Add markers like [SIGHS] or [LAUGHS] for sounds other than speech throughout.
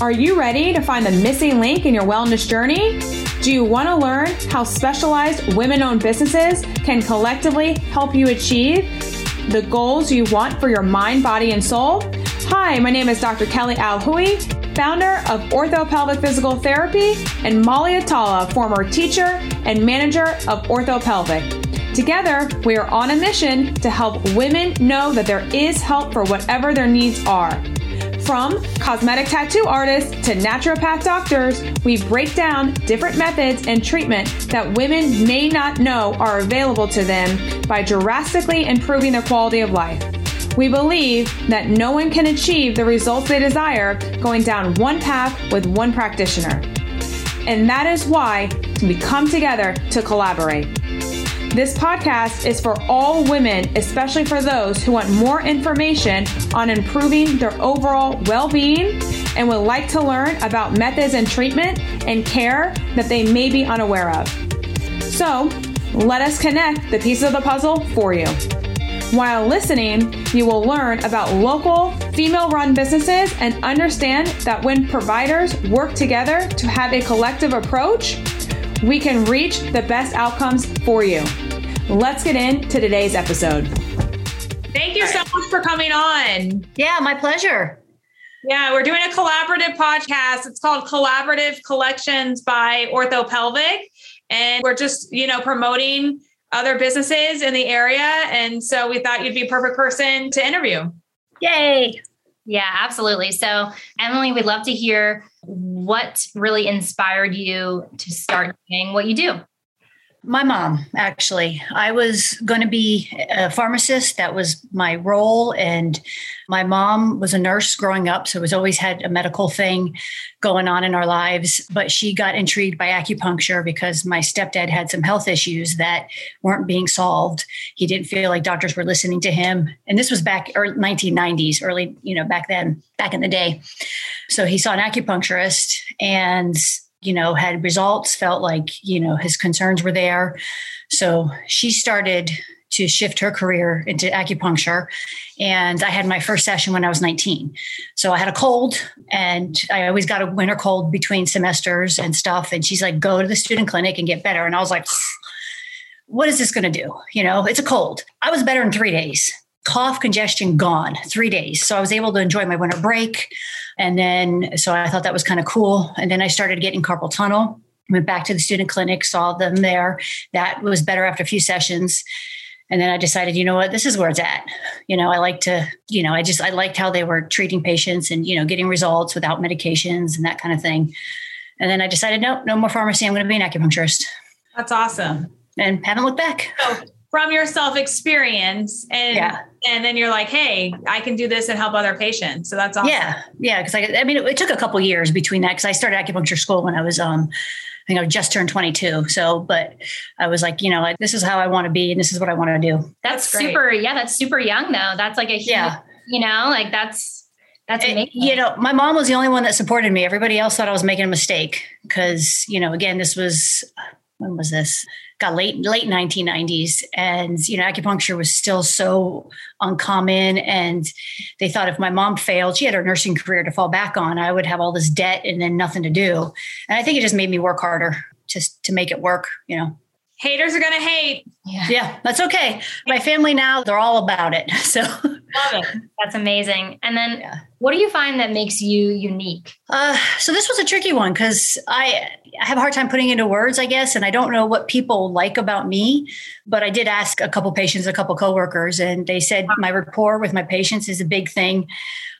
Are you ready to find the missing link in your wellness journey? Do you want to learn how specialized women owned businesses can collectively help you achieve the goals you want for your mind, body, and soul? Hi, my name is Dr. Kelly Alhooie, founder of Orthopelvic Physical Therapy, and Molli Atallah, former teacher and manager of Orthopelvic. Together, we are on a mission to help women know that there is help for whatever their needs are. From cosmetic tattoo artists to naturopath doctors, we break down different methods and treatment that women may not know are available to them by drastically improving their quality of life. We believe that no one can achieve the results they desire going down one path with one practitioner. And that is why we come together to collaborate. This podcast is for all women, especially for those who want more information on improving their overall well being and would like to learn about methods and treatment and care that they may be unaware of. So, let us connect the pieces of the puzzle for you. While listening, you will learn about local female run businesses and understand that when providers work together to have a collective approach, we can reach the best outcomes for you. Let's get into today's episode. Thank you so much for coming on. Yeah, my pleasure. Yeah, we're doing a collaborative podcast. It's called Collaborative Connections by Orthopelvic. And we're just, you know, promoting other businesses in the area. And so we thought you'd be a perfect person to interview. Yay. Yeah, absolutely. So, Emily, we'd love to hear what really inspired you to start doing what you do. My mom, actually. I was going to be a pharmacist. That was my role. And my mom was a nurse growing up. So it was always had a medical thing going on in our lives. But she got intrigued by acupuncture because my stepdad had some health issues that weren't being solved. He didn't feel like doctors were listening to him. And this was back early 1990s, early, you know, back then, back in the day. So he saw an acupuncturist and you know, had results, felt like, you know, his concerns were there. So she started to shift her career into acupuncture. And I had my first session when I was 19. So I had a cold and I always got a winter cold between semesters and stuff. And she's like, go to the student clinic and get better. And I was like, what is this going to do? You know, it's a cold. I was better in three days. Cough, congestion gone, three days. So I was able to enjoy my winter break. And then, so I thought that was kind of cool. And then I started getting carpal tunnel, went back to the student clinic, saw them there. That was better after a few sessions. And then I decided, you know what, this is where it's at. You know, I like to, you know, I just, I liked how they were treating patients and, you know, getting results without medications and that kind of thing. And then I decided, no, no more pharmacy. I'm going to be an acupuncturist. That's awesome. And haven't looked back. So from your self experience and yeah. and then you're like hey i can do this and help other patients so that's awesome yeah yeah because I, I mean it, it, took a couple years between that because i started acupuncture school when i was um I think I just turned 22. So, but I was like, you know, like this is how I want to be and this is what I want to do. That's, that's super. Yeah. That's super young though. That's like a huge, yeah. you know, like that's, that's amazing. It, you know, my mom was the only one that supported me. Everybody else thought I was making a mistake because, you know, again, this was, when was this? Got late late 1990s and you know acupuncture was still so uncommon and they thought if my mom failed she had her nursing career to fall back on i would have all this debt and then nothing to do. And i think it just made me work harder just to make it work you know. Haters are going to hate. Yeah. yeah that's okay. My family now they're all about it [LAUGHS] so love it that's amazing and then yeah. what do you find that makes you unique uh, so this was a tricky one because i I have a hard time putting into words, I guess, and I don't know what people like about me. But I did ask a couple patients, a couple coworkers, and they said my rapport with my patients is a big thing.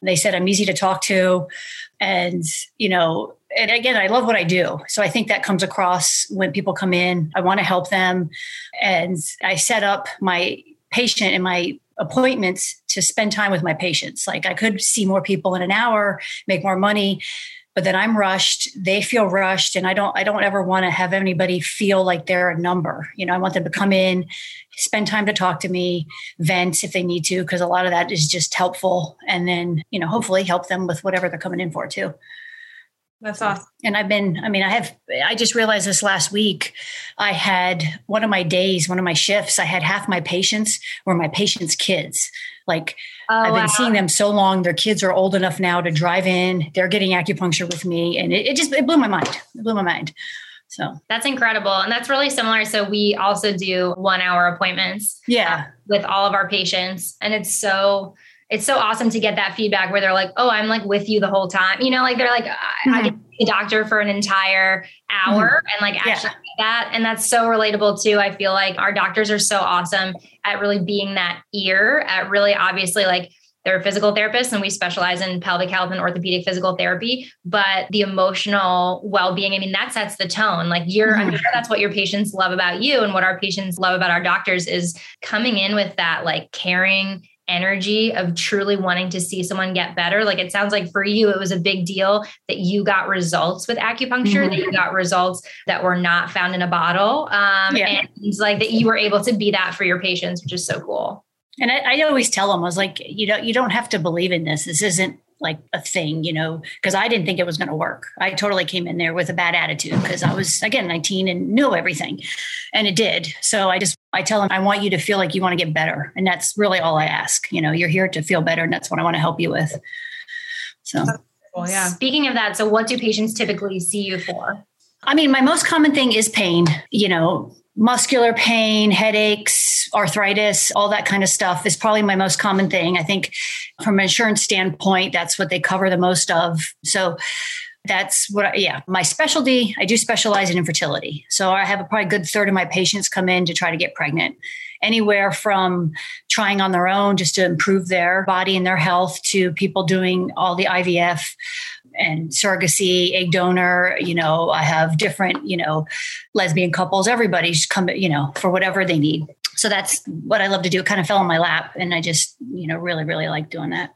They said I'm easy to talk to, and you know, and again, I love what I do. So I think that comes across when people come in. I want to help them, and I set up my patient and my appointments to spend time with my patients. Like I could see more people in an hour, make more money but then I'm rushed. They feel rushed, and I don't. I don't ever want to have anybody feel like they're a number. You know, I want them to come in, spend time to talk to me, vent if they need to, because a lot of that is just helpful, and then you know, hopefully, help them with whatever they're coming in for too. That's awesome. And I've been, I mean, I have, I just realized this last week, I had one of my days, one of my shifts, I had half my patients were my patients' kids. Like Oh, I've been wow. seeing them so long. Their kids are old enough now to drive in. They're getting acupuncture with me, and it, it just it blew my mind. It blew my mind. So that's incredible. And that's really similar. So we also do one hour appointments. Yeah. Uh, with all of our patients. And it's so it's so awesome to get that feedback where they're like, oh, I'm like with you the whole time. You know, like they're like, mm-hmm. I get the doctor for an entire hour mm-hmm. and like actually yeah. that. And that's so relatable too. I feel like our doctors are so awesome at really being that ear, at really obviously like they're physical therapists and we specialize in pelvic health and orthopedic physical therapy but the emotional well-being i mean that sets the tone like you're mm-hmm. i'm sure that's what your patients love about you and what our patients love about our doctors is coming in with that like caring energy of truly wanting to see someone get better. Like it sounds like for you, it was a big deal that you got results with acupuncture, mm-hmm. that you got results that were not found in a bottle. Um, yeah. And it's like that you were able to be that for your patients, which is so cool. And I, I always tell them, I was like, you know, you don't have to believe in this. This isn't like a thing, you know, because I didn't think it was going to work. I totally came in there with a bad attitude because I was, again, 19 and knew everything. And it did. So I just, I tell them, I want you to feel like you want to get better. And that's really all I ask. You know, you're here to feel better. And that's what I want to help you with. So, well, yeah. Speaking of that, so what do patients typically see you for? I mean, my most common thing is pain. You know, muscular pain, headaches, arthritis, all that kind of stuff is probably my most common thing. I think from an insurance standpoint, that's what they cover the most of. So that's what, I, yeah, my specialty. I do specialize in infertility. So I have a probably good third of my patients come in to try to get pregnant. Anywhere from trying on their own just to improve their body and their health to people doing all the IVF and surrogacy, egg donor. You know, I have different, you know, lesbian couples. Everybody's come, you know, for whatever they need. So that's what I love to do. It kind of fell in my lap, and I just, you know, really, really like doing that.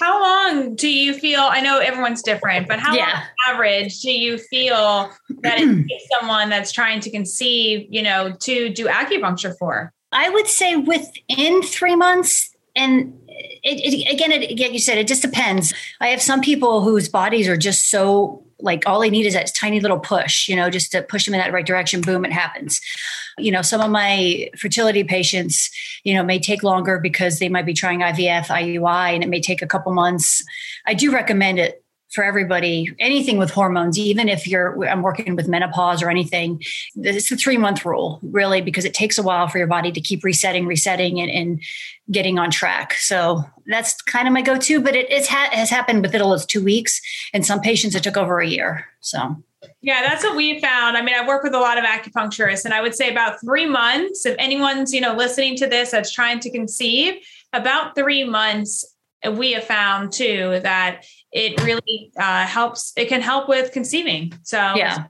How long do you feel? I know everyone's different, but how yeah. long average do you feel that it [CLEARS THROAT] takes someone that's trying to conceive, you know, to do acupuncture for? I would say within three months, and it, it, again, it, again, you said it just depends. I have some people whose bodies are just so like all they need is that tiny little push, you know, just to push them in that right direction. Boom, it happens. You know, some of my fertility patients, you know, may take longer because they might be trying IVF, IUI, and it may take a couple months. I do recommend it for everybody anything with hormones even if you're i'm working with menopause or anything it's a three month rule really because it takes a while for your body to keep resetting resetting and, and getting on track so that's kind of my go-to but it ha- has happened with as two weeks and some patients it took over a year so yeah, that's what we found. I mean, I work with a lot of acupuncturists, and I would say about three months. If anyone's, you know, listening to this that's trying to conceive, about three months, we have found too that it really uh, helps. It can help with conceiving. So yeah,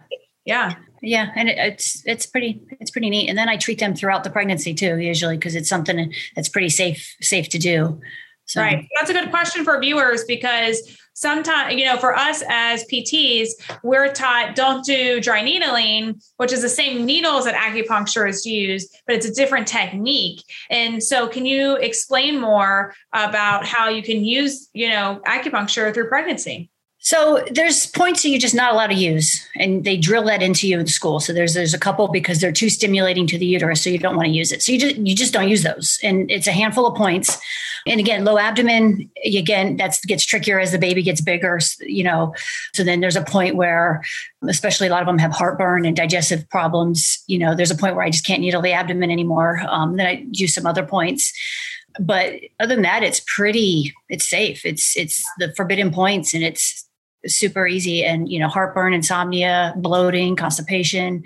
yeah, yeah, and it, it's it's pretty it's pretty neat. And then I treat them throughout the pregnancy too, usually because it's something that's pretty safe safe to do. So. Right. That's a good question for viewers because sometimes, you know, for us as PTs, we're taught don't do dry needling, which is the same needles that acupuncturists use, but it's a different technique. And so, can you explain more about how you can use, you know, acupuncture through pregnancy? So there's points that you're just not allowed to use, and they drill that into you in school. So there's there's a couple because they're too stimulating to the uterus, so you don't want to use it. So you just you just don't use those, and it's a handful of points. And again, low abdomen, again, that gets trickier as the baby gets bigger. You know, so then there's a point where, especially a lot of them have heartburn and digestive problems. You know, there's a point where I just can't needle the abdomen anymore. Um, then I use some other points but other than that it's pretty it's safe it's it's the forbidden points and it's super easy and you know heartburn insomnia bloating constipation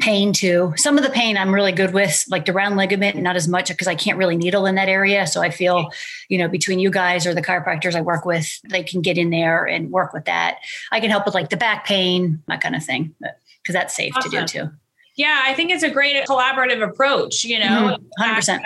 pain too. Some of the pain i'm really good with like the round ligament not as much because i can't really needle in that area. So i feel you know between you guys or the chiropractors i work with they can get in there and work with that. I can help with like the back pain that kind of thing because that's safe awesome. to do too. Yeah i think it's a great collaborative approach you know? Mm-hmm. 100%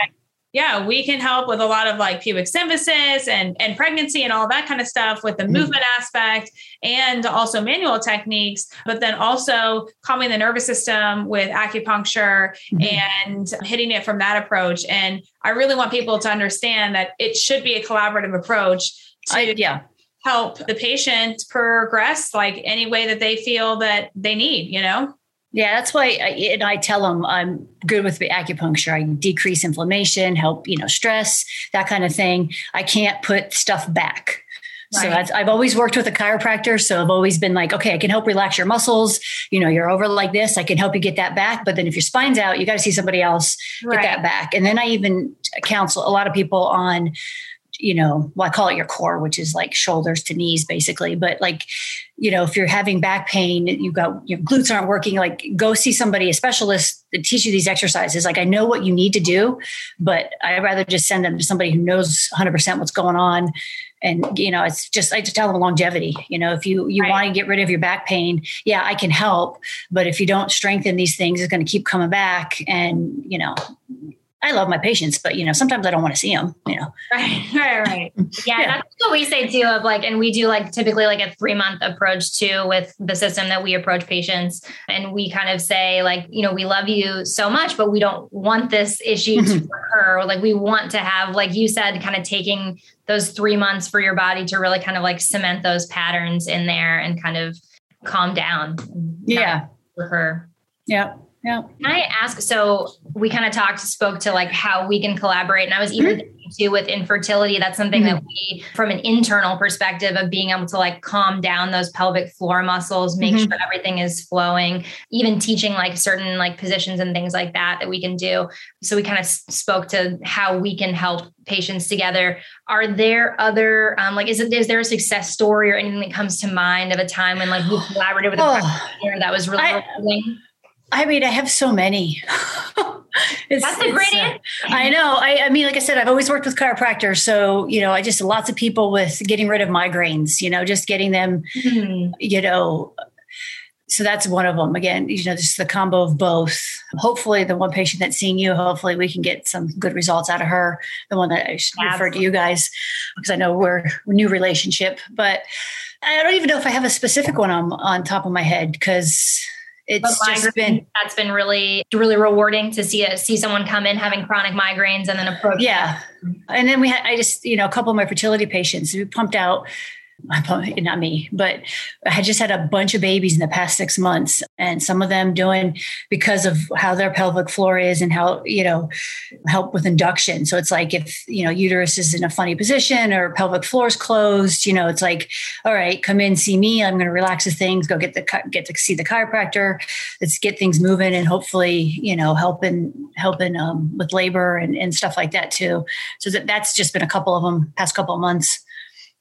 yeah, we can help with a lot of like pubic symphysis and, and pregnancy and all that kind of stuff with the mm-hmm. movement aspect and also manual techniques, but then also calming the nervous system with acupuncture mm-hmm. and hitting it from that approach. And I really want people to understand that it should be a collaborative approach to I, yeah. help the patient progress like any way that they feel that they need, you know? Yeah, that's why I, and I tell them I'm good with the acupuncture. I decrease inflammation, help, you know, stress, that kind of thing. I can't put stuff back. Right. So that's, I've always worked with a chiropractor. So I've always been like, okay, I can help relax your muscles. You know, you're over like this. I can help you get that back. But then if your spine's out, you got to see somebody else right. get that back. And then I even counsel a lot of people on you know, well, I call it your core, which is like shoulders to knees, basically. But like, you know, if you're having back pain, you've got your glutes aren't working, like go see somebody, a specialist that teach you these exercises. Like I know what you need to do, but I'd rather just send them to somebody who knows 100% what's going on. And, you know, it's just, I just tell them longevity. You know, if you, you right. want to get rid of your back pain, yeah, I can help. But if you don't strengthen these things, it's going to keep coming back. And, you know, I love my patients, but you know, sometimes I don't want to see them, you know. [LAUGHS] Right, right, right. Yeah, yeah, that's what we say too of like, and we do like typically like a three month approach too with the system that we approach patients. And we kind of say, like, you know, we love you so much, but we don't want this issue mm-hmm. to occur. Like we want to have, like you said, kind of taking those three months for your body to really kind of like cement those patterns in there and kind of calm down. Yeah. For her. Yeah. Yeah. Can I ask? So we kind of talked, spoke to like how we can collaborate, and I was even mm-hmm. too with infertility. That's something mm-hmm. that we, from an internal perspective of being able to like calm down those pelvic floor muscles, make mm-hmm. sure everything is flowing. Even teaching like certain like positions and things like that that we can do. So we kind of spoke to how we can help patients together. Are there other um, like is it is there a success story or anything that comes to mind of a time when like you [SIGHS] collaborated with a oh, practitioner that was really I, I mean, I have so many. [LAUGHS] That's a great answer. Uh, I know. I, I, mean, like I said, I've always worked with chiropractors. So, you know, I just lots of people with getting rid of migraines, you know, just getting them, mm-hmm. you know, so that's one of them. Again, you know, just the combo of both. Hopefully, the one patient that's seeing you, hopefully, we can get some good results out of her. The one that I referred to you guys, because I know we're a new relationship. But I don't even know if I have a specific one on on top of my head because it's just been that's been really really rewarding to see it see someone come in having chronic migraines and then approach yeah. And then we had i just you know a couple of my fertility patients who pumped out not me, but I had just had a bunch of babies in the past six months, and some of them doing because of how their pelvic floor is and how you know help with induction. So it's like if you know uterus is in a funny position or pelvic floor is closed, you know, it's like, all right, come in, see me. I'm going to relax the things, go get the get to see the chiropractor. Let's get things moving, and hopefully, you know, helping helping um, with labor and, and stuff like that too. So that that's just been a couple of them past couple of months.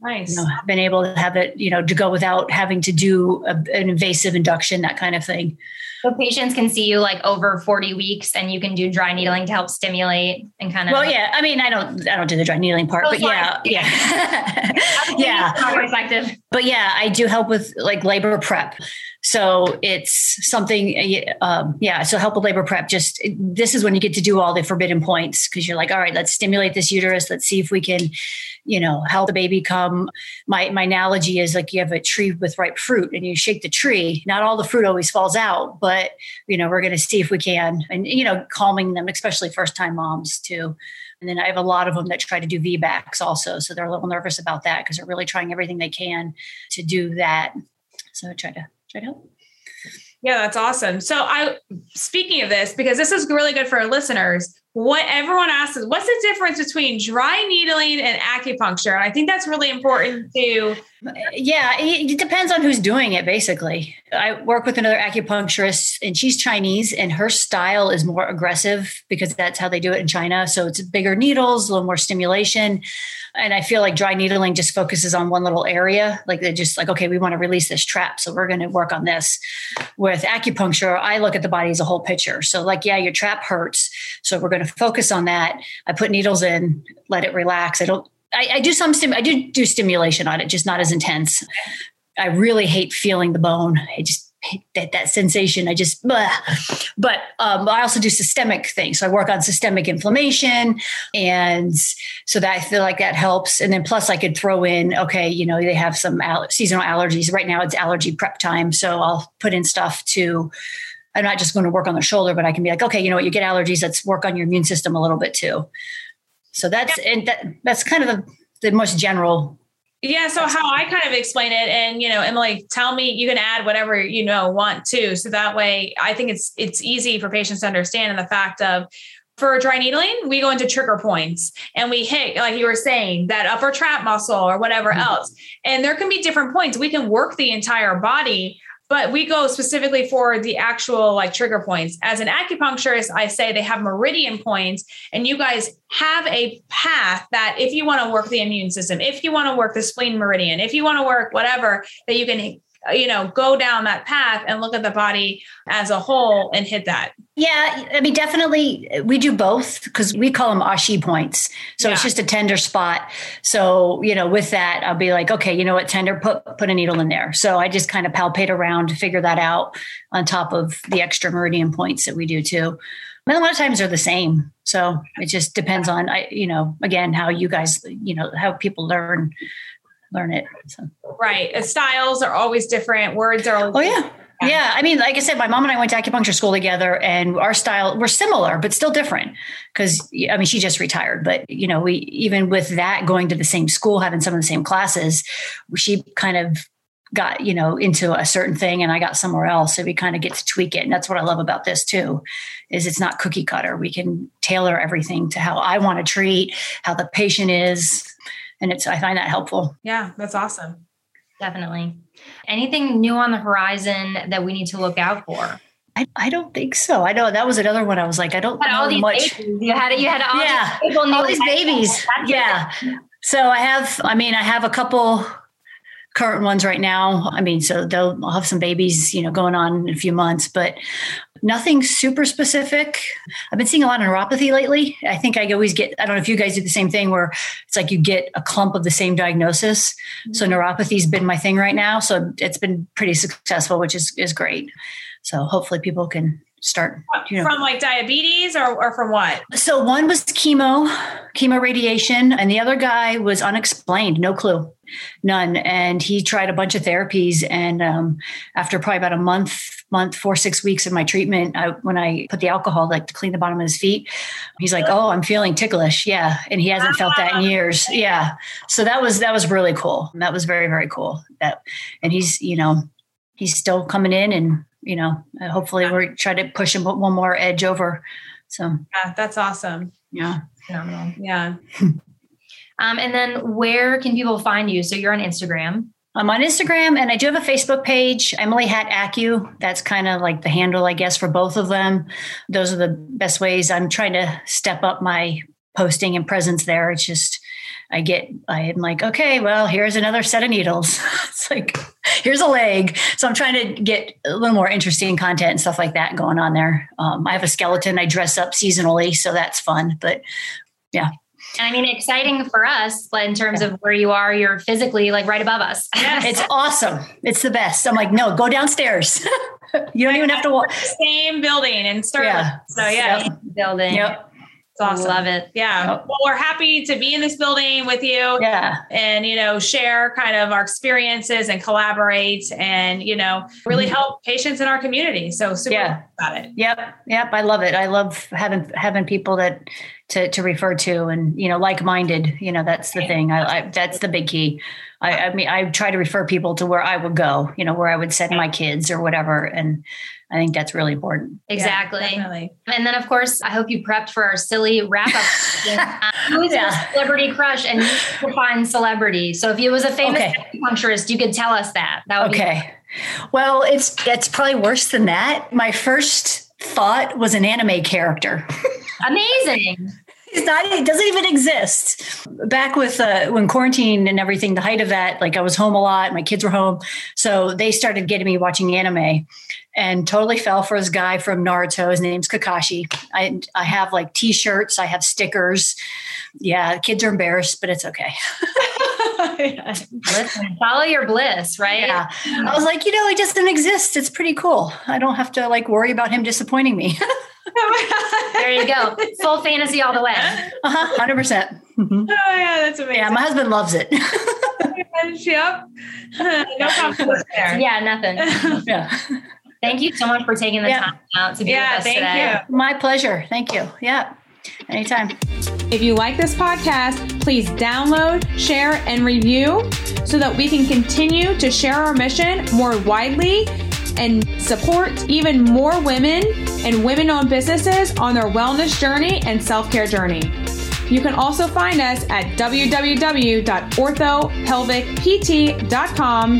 Nice. You know, been able to have it, you know, to go without having to do a, an invasive induction, that kind of thing. So patients can see you like over 40 weeks and you can do dry needling to help stimulate and kind of Well, yeah. I mean, I don't I don't do the dry needling part, oh, but yeah. Yeah. [LAUGHS] yeah. Perspective. But yeah, I do help with like labor prep. So it's something, um, yeah. So help with labor prep. Just this is when you get to do all the forbidden points because you're like, all right, let's stimulate this uterus. Let's see if we can, you know, help the baby come. My my analogy is like you have a tree with ripe fruit and you shake the tree. Not all the fruit always falls out, but you know, we're going to see if we can, and you know, calming them, especially first time moms too. And then I have a lot of them that try to do VBACs also. So they're a little nervous about that because they're really trying everything they can to do that. So I try to try to help. Yeah, that's awesome. So I speaking of this, because this is really good for our listeners, what everyone asks is what's the difference between dry needling and acupuncture? And I think that's really important to yeah, it depends on who's doing it basically. I work with another acupuncturist and she's Chinese and her style is more aggressive because that's how they do it in China. So it's bigger needles, a little more stimulation. And I feel like dry needling just focuses on one little area. Like they're just like, okay, we want to release this trap. So we're going to work on this. With acupuncture, I look at the body as a whole picture. So, like, yeah, your trap hurts. So we're going to focus on that. I put needles in, let it relax. I don't, I, I do some, stim- I do do stimulation on it, just not as intense. I really hate feeling the bone. I just that that sensation. I just, blah. but um, I also do systemic things. So I work on systemic inflammation, and so that I feel like that helps. And then plus, I could throw in, okay, you know, they have some al- seasonal allergies. Right now, it's allergy prep time, so I'll put in stuff to. I'm not just going to work on the shoulder, but I can be like, okay, you know what, you get allergies. Let's work on your immune system a little bit too. So that's and that, that's kind of the, the most general Yeah. So how I kind of explain it, and you know, Emily, tell me you can add whatever you know want to, so that way I think it's it's easy for patients to understand. And the fact of for dry needling, we go into trigger points and we hit, like you were saying, that upper trap muscle or whatever mm-hmm. else. And there can be different points. We can work the entire body but we go specifically for the actual like trigger points. As an acupuncturist, I say they have meridian points, and you guys have a path that if you want to work the immune system, if you want to work the spleen meridian, if you want to work whatever, that you can you know go down that path and look at the body as a whole and hit that. Yeah i mean definitely uh, we do both because we call them ashi points. So yeah. it's just a tender spot. So you know with that i'll be like okay you know what tender put put a needle in there. So i just kind of palpate around to figure that out on top of the extra meridian points that we do too. And a lot of times they're the same. So it just depends on i you know again how you guys you know how people learn learn it. So. Right. Uh, styles are always different. Words are. oh yeah. Yeah. I mean, like I said, my mom and I went to acupuncture school together and our style were similar, but still different. Cause I mean, she just retired, but you know, we, even with that going to the same school, having some of the same classes, she kind of got, you know, into a certain thing and I got somewhere else. So we kind of get to tweak it. And that's what I love about this too, is it's not cookie cutter. We can tailor everything to how I want to treat, how the patient is, and it's I find that helpful. Yeah, that's awesome. Definitely. Anything new on the horizon that we need to look out for? I, I don't think so. I know that was another one. I was like, I don't know all these much. Babies. You had you had all yeah, these, all these babies. Yeah. So I have. I mean, I have a couple current ones right now. I mean, so they'll have some babies, you know, going on in a few months, but nothing super specific. I've been seeing a lot of neuropathy lately. I think I always get, I don't know if you guys do the same thing where it's like you get a clump of the same diagnosis. Mm-hmm. So neuropathy's been my thing right now. So it's been pretty successful, which is, is great. So hopefully people can start you know. from like diabetes or, or from what so one was chemo chemo radiation and the other guy was unexplained no clue none and he tried a bunch of therapies and um, after probably about a month month four six weeks of my treatment I, when i put the alcohol like to clean the bottom of his feet he's like oh i'm feeling ticklish yeah and he hasn't felt that in years yeah so that was that was really cool that was very very cool that and he's you know he's still coming in and you know, hopefully we're trying to push him one more edge over. So yeah, that's awesome. Yeah. Phenomenal. Yeah. [LAUGHS] um, and then where can people find you? So you're on Instagram. I'm on Instagram and I do have a Facebook page, Emily Hatt Acu. That's kind of like the handle, I guess, for both of them. Those are the best ways. I'm trying to step up my posting and presence there. It's just I get, I'm like, okay, well, here's another set of needles. [LAUGHS] it's like, here's a leg. So I'm trying to get a little more interesting content and stuff like that going on there. Um, I have a skeleton I dress up seasonally, so that's fun. But yeah. And I mean, exciting for us but in terms of where you are. You're physically like right above us. [LAUGHS] Yes. it's awesome. It's the best. I'm like, no, go downstairs. [LAUGHS] you don't even have to walk. Same building and start. Yeah. So yeah, Same building. Yep. It's awesome. Love it. Yeah. Well, we're happy to be in this building with you. Yeah. And, you know, share kind of our experiences and collaborate and, you know, really mm-hmm. help patients in our community. So super yeah. about it. Yep. Yep. I love it. I love having, having people that to, to refer to and, you know, like-minded, you know, that's the thing. I, I that's the big key. I, I mean, I try to refer people to where I would go, you know, where I would send my kids or whatever. And, I think that's really important. Exactly. Yeah, and then, of course, I hope you prepped for our silly wrap up. uh, [LAUGHS] who is yeah. your celebrity crush and you define celebrity? So if you was a famous okay. acupuncturist, you could tell us that. That would okay. well, it's it's probably worse than that. My first thought was an anime character. Amazing. [LAUGHS] It's not. It doesn't even exist. Back with uh, when quarantine and everything, the height of that, like I was home a lot. My kids were home, so they started getting me watching anime, and totally fell for this guy from Naruto. His name's Kakashi. I I have like T-shirts. I have stickers. Yeah, kids are embarrassed, but it's okay. [LAUGHS] Listen, follow your bliss, right? Yeah. I was like, you know, he just doesn't exist. It's pretty cool. I don't have to like worry about him disappointing me. [LAUGHS] there you go. Full fantasy all the way. Uh-huh, 100%. percent mm-hmm. Oh, yeah, that's amazing. Yeah, my husband loves it. [LAUGHS] yep. no conflict there. Yeah, nothing. yeah. Thank you so much for taking the yeah. time out to be yeah, with us thank today. You. My pleasure. Thank you. Yeah. Anytime. If you like this podcast, please download, share, and review so that we can continue to share our mission more widely and support even more women and women owned businesses on their wellness journey and self care journey. You can also find us at www.orthopelvicpt.com,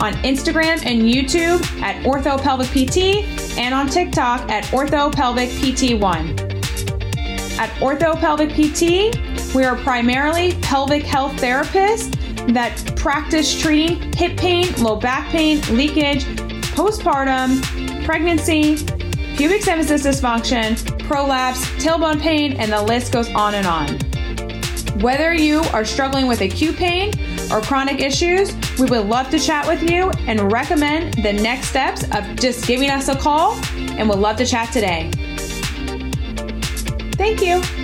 on Instagram and YouTube at OrthoPelvicPT, and on TikTok at OrthoPelvicPT1. At OrthoPelvic PT, we are primarily pelvic health therapists that practice treating hip pain, low back pain, leakage, postpartum, pregnancy, pubic symphysis dysfunction, prolapse, tailbone pain, and the list goes on and on. Whether you are struggling with acute pain or chronic issues, we would love to chat with you and recommend the next steps of just giving us a call, and we'd love to chat today. Thank you.